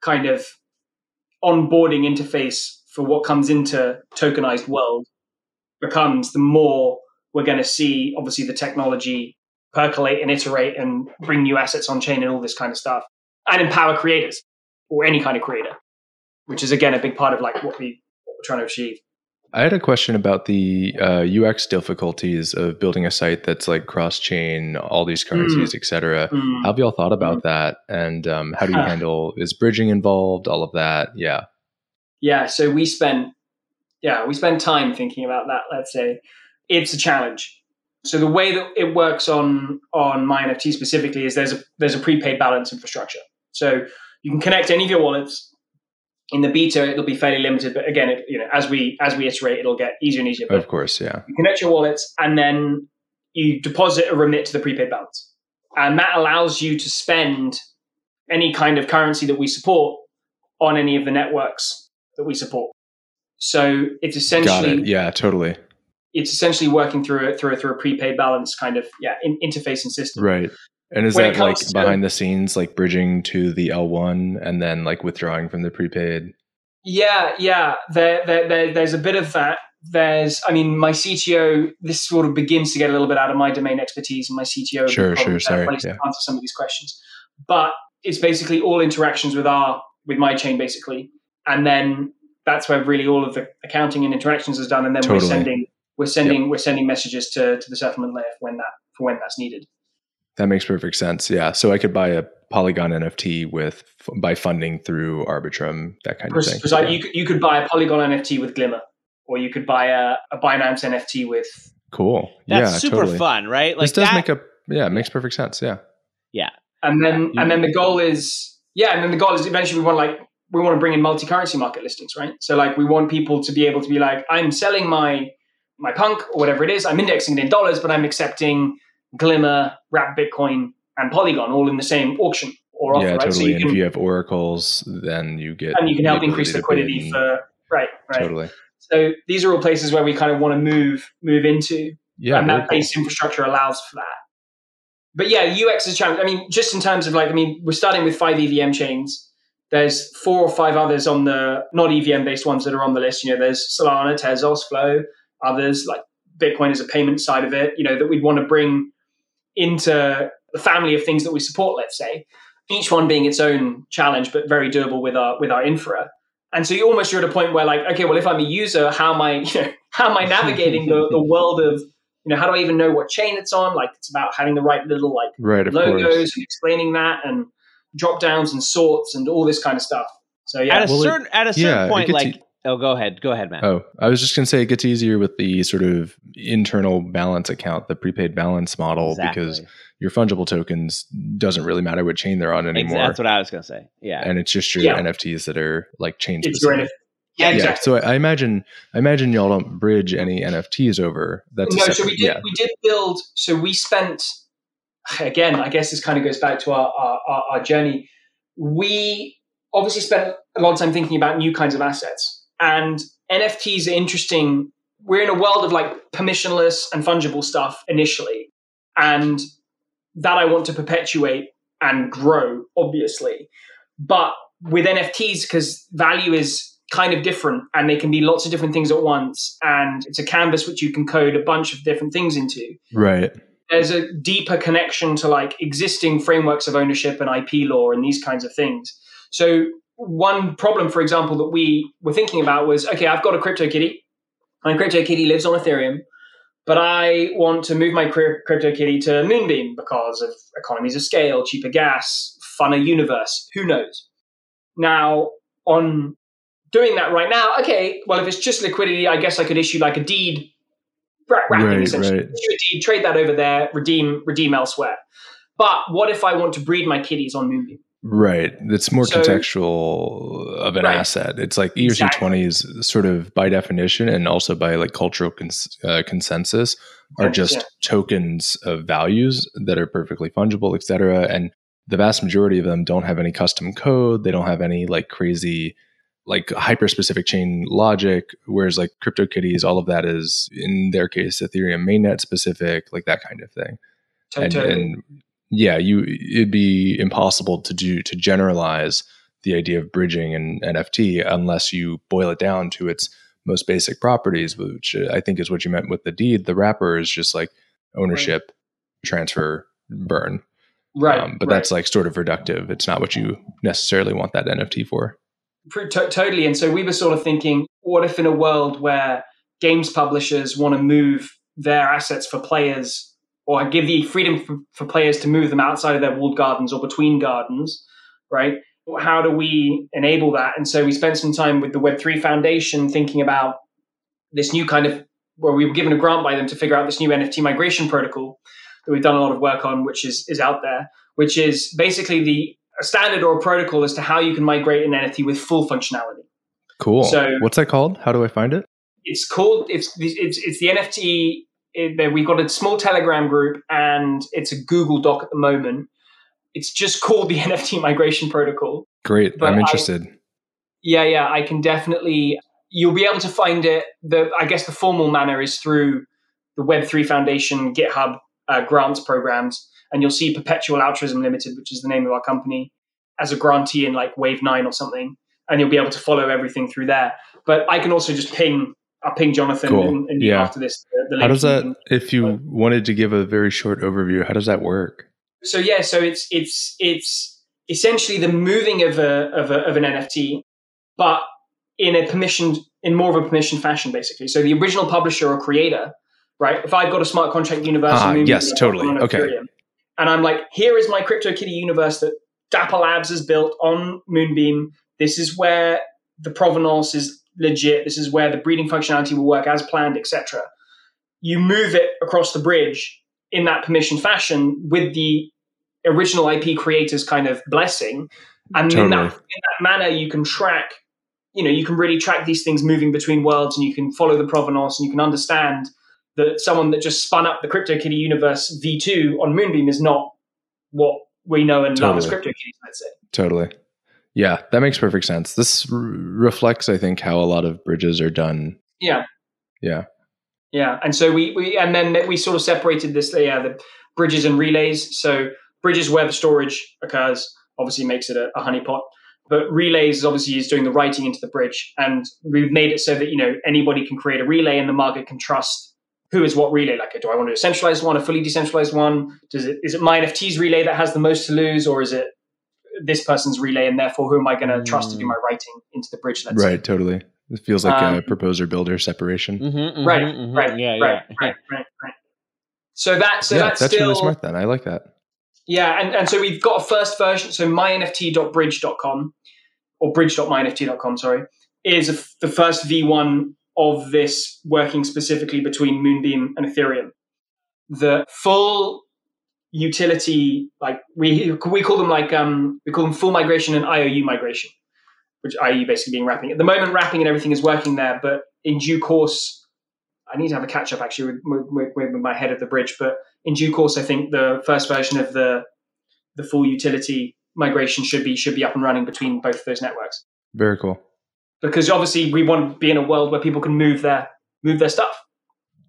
kind of onboarding interface for what comes into tokenized world becomes, the more we're going to see obviously the technology percolate and iterate and bring new assets on chain and all this kind of stuff, and empower creators or any kind of creator, which is again a big part of like what we what we're trying to achieve. I had a question about the uh, UX difficulties of building a site that's like cross chain, all these currencies, et cetera. Mm. How have y'all thought about that? And um, how do you handle, is bridging involved? All of that? Yeah. yeah so we spent yeah we spent time thinking about that let's say it's a challenge so the way that it works on on my nft specifically is there's a there's a prepaid balance infrastructure so you can connect any of your wallets in the beta it'll be fairly limited but again it, you know as we as we iterate it'll get easier and easier but Of course. Yeah. you connect your wallets and then you deposit or remit to the prepaid balance and that allows you to spend any kind of currency that we support on any of the networks that we support so it's essentially it. Yeah, totally. it's essentially working through a, through a, through a prepaid balance kind of yeah in, interface and system Right. And is that like to- behind the scenes, like bridging to the L1 and then like withdrawing from the prepaid? Yeah, yeah. There, there, there, there's a bit of that. There's, I mean, my CTO. This sort of begins to get a little bit out of my domain expertise, and my CTO. Sure, sure, sorry, yeah. To answer some of these questions, but it's basically all interactions with our with my chain, basically, and then that's where really all of the accounting and interactions is done, and then we're sending we're sending we're sending messages to to the settlement layer for when that for when that's needed. That makes perfect sense. Yeah. So I could buy a Polygon NFT with by funding through Arbitrum, that kind of thing. pres- Yeah. you, could, you could buy a Polygon NFT with Glimmer, or you could buy a, a Binance NFT with Cool. That's yeah, super totally. fun, right? Like this does that, make a yeah, it makes perfect sense. Yeah. Yeah. and then Yeah. and then the goal is yeah, and then the goal is eventually we want like we want to bring in multi-currency market listings, right? So like we want people to be able to be like, I'm selling my my punk or whatever it is, I'm indexing it in dollars, but I'm accepting Glimmer, Wrap Bitcoin, and Polygon all in the same auction or offer, yeah, right? totally. So and can if you have oracles, then you get and you can help increase liquidity for right, right. totally. So these are all places where we kind of want to move move into. Yeah, and that cool. base infrastructure allows for that. But yeah, UX is a challenge. I mean, just in terms of like, I mean, we're starting with five EVM chains. There's four or five others on the not EVM based ones that are on the list. You know, there's Solana, Tezos, Flow, others like Bitcoin is a payment side of it. You know, that we'd want to bring into the family of things that we support. Let's say each one being its own challenge, but very doable with our with our infra. And so you almost you're at a point where like, okay, well, if I'm a user, how am I, you know, how am I navigating the, the world of, you know, how do I even know what chain it's on? Like it's about having the right little like Right, logos course. and explaining that and drop downs and sorts and all this kind of stuff. So yeah, At a Well, it- certain at a certain yeah, point, like e- oh, go ahead, go ahead, Matt. Oh, I was just going to say it gets easier with the sort of internal balance account, the prepaid balance model, because your fungible tokens doesn't really matter what chain they're on Ex- anymore. That's what I was gonna say. Yeah, and it's just your Yeah. NFTs that are like chain it's your specific. NFT. Yeah, Yeah, exactly. so I I imagine I imagine y'all don't bridge any NFTs over. That's a no, so we did yeah. we did build. So we spent again. I guess this kind of goes back to our, our our our journey. We obviously spent a lot of time thinking about new kinds of assets, and NFTs are interesting. We're in a world of like permissionless and fungible stuff initially, and that I want to perpetuate and grow, obviously. But with NFTs, because value is kind of different and they can be lots of different things at once, and it's a canvas which you can code a bunch of different things into. Right. There's a deeper connection to like existing frameworks of ownership and IP law and these kinds of things. So one problem, for example, that we were thinking about was okay, I've got a crypto CryptoKitty. My CryptoKitty lives on Ethereum, but I want to move my cryp- CryptoKitty to Moonbeam because of economies of scale, cheaper gas, funner universe. Who knows? Now, on doing that right now, okay, well, if it's just liquidity, I guess I could issue like a deed wrapping Right, essentially. right. Issue a deed, trade that over there, redeem, redeem elsewhere. But what if I want to breed my kitties on Moonbeam? Right. It's more So- contextual of an Right. asset. It's like E Exactly. ERC20s, sort of by definition, and also by like cultural cons- uh, consensus, are just Yeah. tokens of values that are perfectly fungible, et cetera. And the vast majority of them don't have any custom code. They don't have any like crazy, like hyper specific chain logic. Whereas like CryptoKitties, all of that is in their case Ethereum mainnet specific, like that kind of thing and, and yeah, you it'd be impossible to do to generalize the idea of bridging an NFT unless you boil it down to its most basic properties, which I think is what you meant with the deed. The wrapper is just like ownership, transfer, burn. right. Um, but right. that's like sort of reductive. It's not what you necessarily want that NFT for. Totally. And so we were sort of thinking, what if in a world where games publishers want to move their assets for players or give the freedom for, for players to move them outside of their walled gardens or between gardens, right? How do we enable that? And so we spent some time with the Web3 Foundation thinking about this new kind of, where we were given a grant by them to figure out this new NFT migration protocol that we've done a lot of work on, which is, is out there, which is basically the a standard or a protocol as to how you can migrate an NFT with full functionality. Cool. So- What's that called? How do I find it? It's called it's it's it's the NFT. It, we've got a small Telegram group and it's a Google Doc at the moment. It's just called the NFT migration protocol. Great. But I'm I- interested. Yeah, yeah, I can definitely. You'll be able to find it. The I guess the formal manner is through the Web3 Foundation GitHub uh, grants programs, and you'll see Perpetual Altruism Limited, which is the name of our company, as a grantee in like Wave Nine or something, and you'll be able to follow everything through there. But I can also just ping. I'll ping Jonathan Cool. and, and Yeah. after this. The, the How does that, if you wanted to give a very short overview, how does that work? so yeah, so it's it's it's essentially the moving of a of, a, of an NFT, but in a permissioned in more of a permissioned fashion, basically. So the original publisher or creator, right? If I've got a smart contract universe, Ah, yes, totally. Okay. Ethereum, and I'm like, here is my CryptoKitty universe that Dapper Labs has built on Moonbeam. This is where the provenance is legit. This is where the breeding functionality will work as planned, etc. You move it across the bridge in that permission fashion with the original IP creator's kind of blessing, and in, that, in that manner, you can track. You know, you can really track these things moving between worlds, and you can follow the provenance, and you can understand that someone that just spun up the CryptoKitty universe V2 on Moonbeam is not what we know and love as Totally. CryptoKitties. Let's say. Totally. Yeah, that makes perfect sense. This r- reflects, I think, how a lot of bridges are done. Yeah. Yeah. Yeah, and so we, we and then we sort of separated this yeah the bridges and relays. So bridges where the storage occurs obviously makes it a, a honeypot, but relays is obviously is doing the writing into the bridge, and we've made it so that you know anybody can create a relay and the market can trust who is what relay. Like, do I want a centralized one, a fully decentralized one? Does it is it my NFT's relay that has the most to lose, or is it this person's relay, and therefore who am I going to trust to do Mm. my writing into the bridge? Let's say. Right, totally. It feels like a Um, proposer builder separation. Mhm, right, mhm, mhm. right, Yeah, right, yeah. right, right, right. So that so yeah, that's, that's still really smart. Then I like that. yeah, and, and so we've got a first version. So mynft.bridge.com or bridge.mynft.com, sorry, is a f the first V1 of this working specifically between Moonbeam and Ethereum. The full utility, like we we call them like um we call them full migration and IOU migration, which IOU basically being wrapping. At the moment, wrapping and everything is working there, but in due course, I need to have a catch up actually with, with, with my head of the bridge. But in due course, I think the first version of the the full utility migration should be should be up and running between both of those networks Very cool. because obviously we want to be in a world where people can move their move their stuff.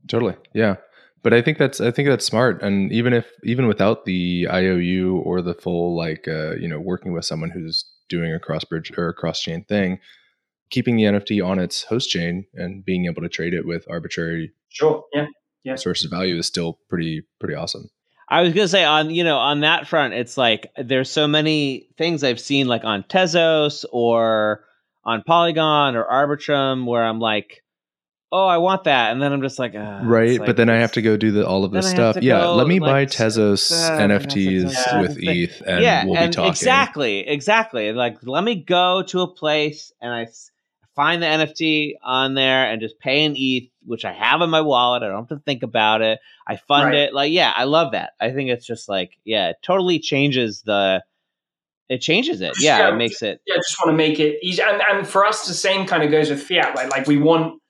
Totally. Yeah. But I think that's I think that's smart. And even if even without the IOU or the full like uh, you know, working with someone who's doing a cross bridge or a cross chain thing, keeping the NFT on its host chain and being able to trade it with arbitrary Sure. Yeah. Yeah. sources of value is still pretty pretty awesome. I was gonna say on you know on that front, it's like there's so many things I've seen like on Tezos or on Polygon or Arbitrum where I'm like, oh, I want that, and then I'm just like, uh, right. it's but then I have to go do the all of this Then I have stuff. Yeah. go, let me like, buy Tezos uh, NFTs yeah, with. ETH and yeah, we'll and be talking. exactly, exactly. Like, let me go to a place and I find the NFT on there and just pay an ETH, which I have in my wallet. I don't have to think about it. I fund Right. it. Like, yeah, I love that. I think it's just like, yeah, it totally changes the. It changes it. Yeah, Yeah, it makes it. Yeah. I just want to make it easy, and and for us, the same kind of goes with fiat. Right. Like we want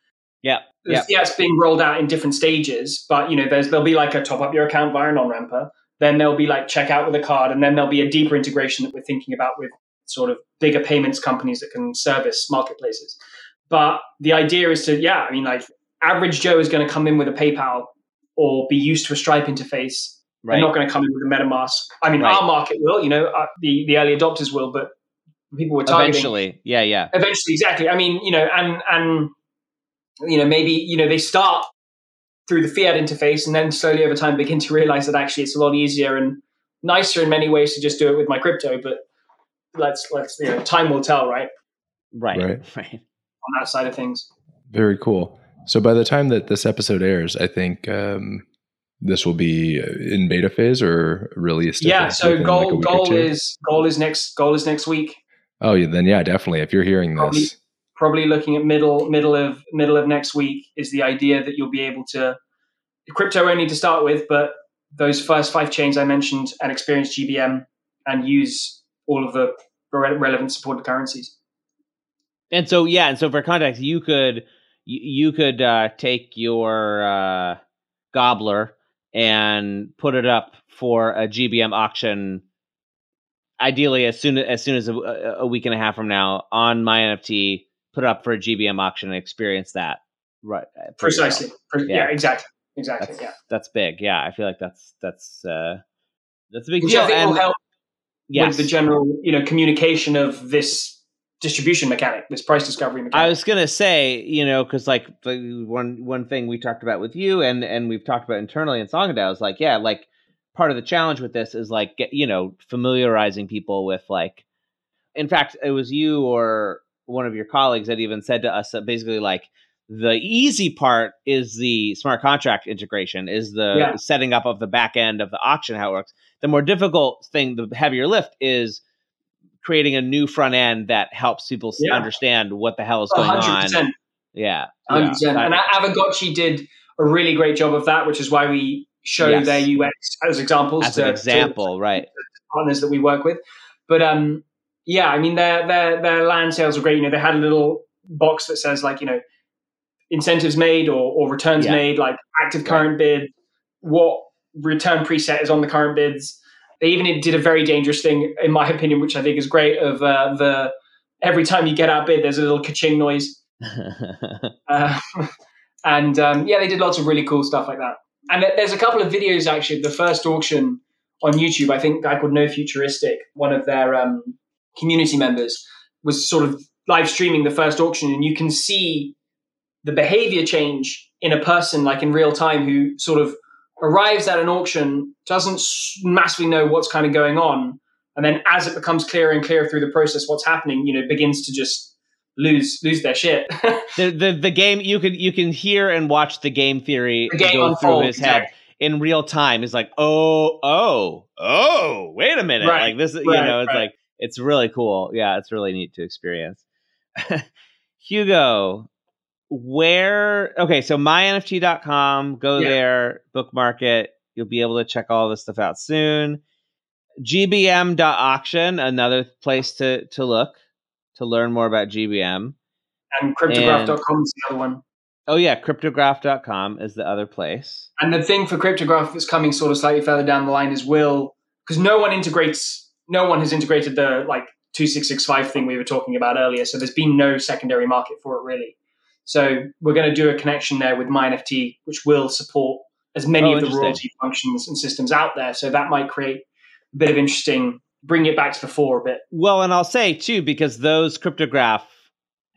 Yeah, yeah. it's being rolled out in different stages, but you know, there's there'll be like a top up your account via an on ramper. Then there'll be like check out with a card, and then there'll be a deeper integration that we're thinking about with sort of bigger payments companies that can service marketplaces. But the idea is to, yeah, I mean, like average Joe is going to come in with a PayPal or be used to a Stripe interface. Right. They're not going to come in with a MetaMask. I mean, Right. our market will, you know, uh, the the early adopters will, but people were targeting Eventually, yeah, yeah. eventually exactly i mean you know and and you know maybe you know they start through the fiat interface and then slowly over time begin to realize that actually it's a lot easier and nicer in many ways to just do it with my crypto but let's let's you know time will tell right Right, Right. right. on that side of things Very cool. So by the time that this episode airs, I think um, this will be in beta phase or released. yeah so a goal week or goal is goal is next goal is next week Oh, yeah, then yeah, definitely. If you're hearing Probably- this, probably looking at middle middle of middle of next week is the idea that you'll be able to crypto only to start with but those first five chains i mentioned and experience gbm and use all of the re- relevant supported currencies And so yeah, and so for context, you could you, you could uh, take your uh, gobbler and put it up for a GBM auction. Ideally, as soon as soon as a, a week and a half from now on my NFT, put it up for a GBM auction and experience that. Right, for yourself. precisely Yeah. yeah. exactly exactly That's yeah that's big. Yeah, I feel like that's that's uh, that's a big which deal. i think will help yes, with the general you know communication of this distribution mechanic this price discovery mechanic I was gonna say, you know, because like the one one thing we talked about with you, and and we've talked about internally in SongADAO is like, yeah, like part of the challenge with this is like, get, you know, familiarizing people with like. In fact, it was you or one of your colleagues that even said to us that basically like the easy part is the smart contract integration, is the Yeah. setting up of the back end of the auction how it works. The more difficult thing, the heavier lift is creating a new front end that helps people Yeah. understand what the hell is Oh, going 100%. on. Yeah, Hundred yeah. percent. And Aavegotchi did a really great job of that, which is why we show Yes. their UX as examples as to, an to example, right? partners that we work with. But um, yeah, I mean their their their land sales were great. You know, they had a little box that says like you know incentives made or, or returns Yeah. made, like active current bid, what return preset is on the current bids. They even did a very dangerous thing, in my opinion, which I think is great. Of uh, the every time you get outbid, there's a little ka-ching noise. Uh, and um, yeah, they did lots of really cool stuff like that. And there's a couple of videos actually. The first auction on YouTube, I think, a guy called No Futuristic, one of their um, community members, was sort of live streaming the first auction, and you can see the behavior change in a person, like in real time, who sort of arrives at an auction, doesn't massively know what's kind of going on, and then as it becomes clearer and clearer through the process, what's happening, you know, begins to just lose lose their shit. The, the the game you can you can hear and watch the game theory The game go unfold, through his head exactly. in real time. It's like, oh, oh, oh, wait a minute. Right, Like this, you know, it's right. like it's really cool. Yeah, it's really neat to experience. Hugo, where okay, so mynft.com, go Yeah. there, bookmark it. You'll be able to check all this stuff out soon. gbm.auction, another place to to look to learn more about GBM. and cryptograph.com is the other one. Oh yeah, cryptograph.com is the other place. And the thing for cryptograph that's coming sort of slightly further down the line is will because no one integrates, no one has integrated the like two six six five thing we were talking about earlier. So there's been no secondary market for it really. So we're going to do a connection there with MyNFT, which will support as many Oh, of the royalty functions and systems out there. So that might create a bit of interesting, bring it back to the fore a bit. Well, and I'll say too because those cryptograph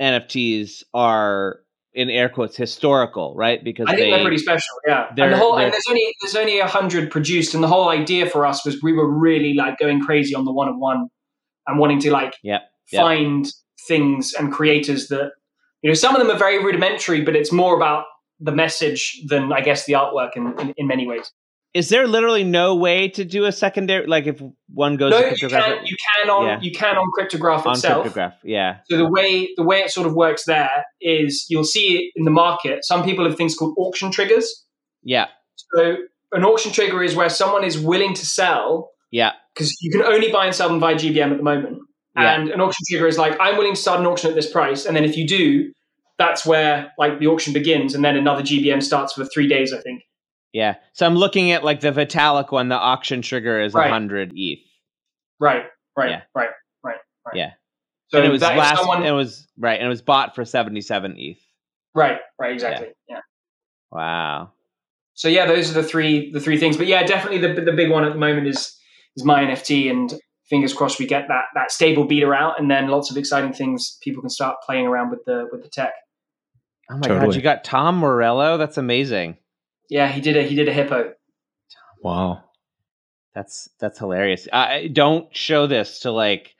NFTs are in air quotes historical, right? Because I think they they're pretty special, yeah. And the whole and there's only there's only a hundred produced, and the whole idea for us was we were really like going crazy on the one of one and wanting to like yep. find things and creators that you know some of them are very rudimentary, but it's more about the message than I guess the artwork in, in, in many ways. Is there literally no way to do a secondary like if one goes No, to you cryptograph can you can on Yeah. you can on cryptograph on itself. cryptograph? Yeah. So the way the way it sort of works there is you'll see it in the market. Some people have things called auction triggers. Yeah. So an auction trigger is where someone is willing to sell Yeah. because you can only buy and sell them via GBM at the moment. Yeah. And an auction trigger is like, I'm willing to start an auction at this price. And then if you do, that's where like the auction begins. And then another GBM starts for three days, I think. Yeah. So I'm looking at like the Vitalik one, the auction trigger is Right. 100 ETH. Right, right, Yeah. right, right, right. Yeah. So and it was that is last someone, it was right, and it was bought for 77 ETH. right, right, exactly. Yeah. Wow. So yeah, those are the three the three things. But yeah, definitely the the big one at the moment is is my NFT, and fingers crossed we get that that stable beta out, and then lots of exciting things people can start playing around with the with the tech. Oh my god, you got Tom Morello? That's amazing. Yeah, he did a he did a hippo. Wow. That's that's hilarious. I don't show this to like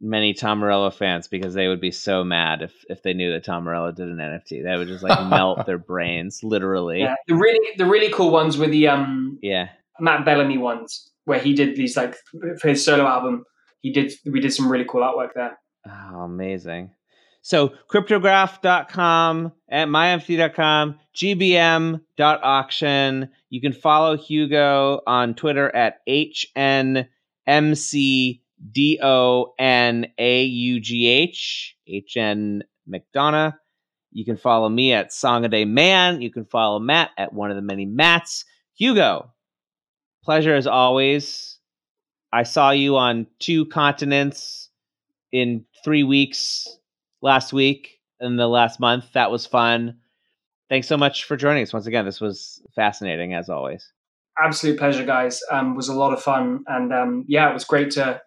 many Tom Morello fans because they would be so mad if if they knew that Tom Morello did an NFT. That would just like melt their brains, literally. Yeah, the really the really cool ones were the um Yeah. Matt Bellamy ones where he did these like for his solo album. He did we did some really cool artwork there. Oh, amazing. So cryptograph.com at mynft.com, gbm.auction. You can follow Hugo on Twitter at HNMCDONAUGH, HN McDonaugh. You can follow me at Song a Day Man. You can follow Matt at one of the many Mats. Hugo, pleasure as always. I saw you on two continents in three weeks last week in the last month. That was fun. Thanks so much for joining us once again. This was fascinating as always. Absolute pleasure, guys. Um, was a lot of fun, and um, yeah, it was great to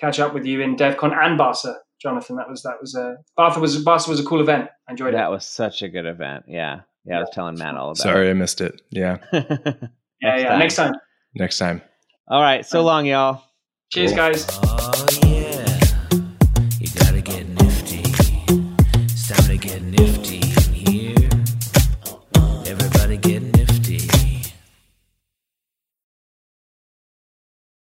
catch up with you in DevCon and Barca, Jonathan. That was that was a Barca was Barca was a cool event. I enjoyed it. That was such a good event. Yeah. Yeah, I was telling Matt all about it. Sorry I missed it. Yeah. it. Yeah, yeah. Next time. Next time. All right. So long, y'all. Cheers, Cool. guys. Oh yeah.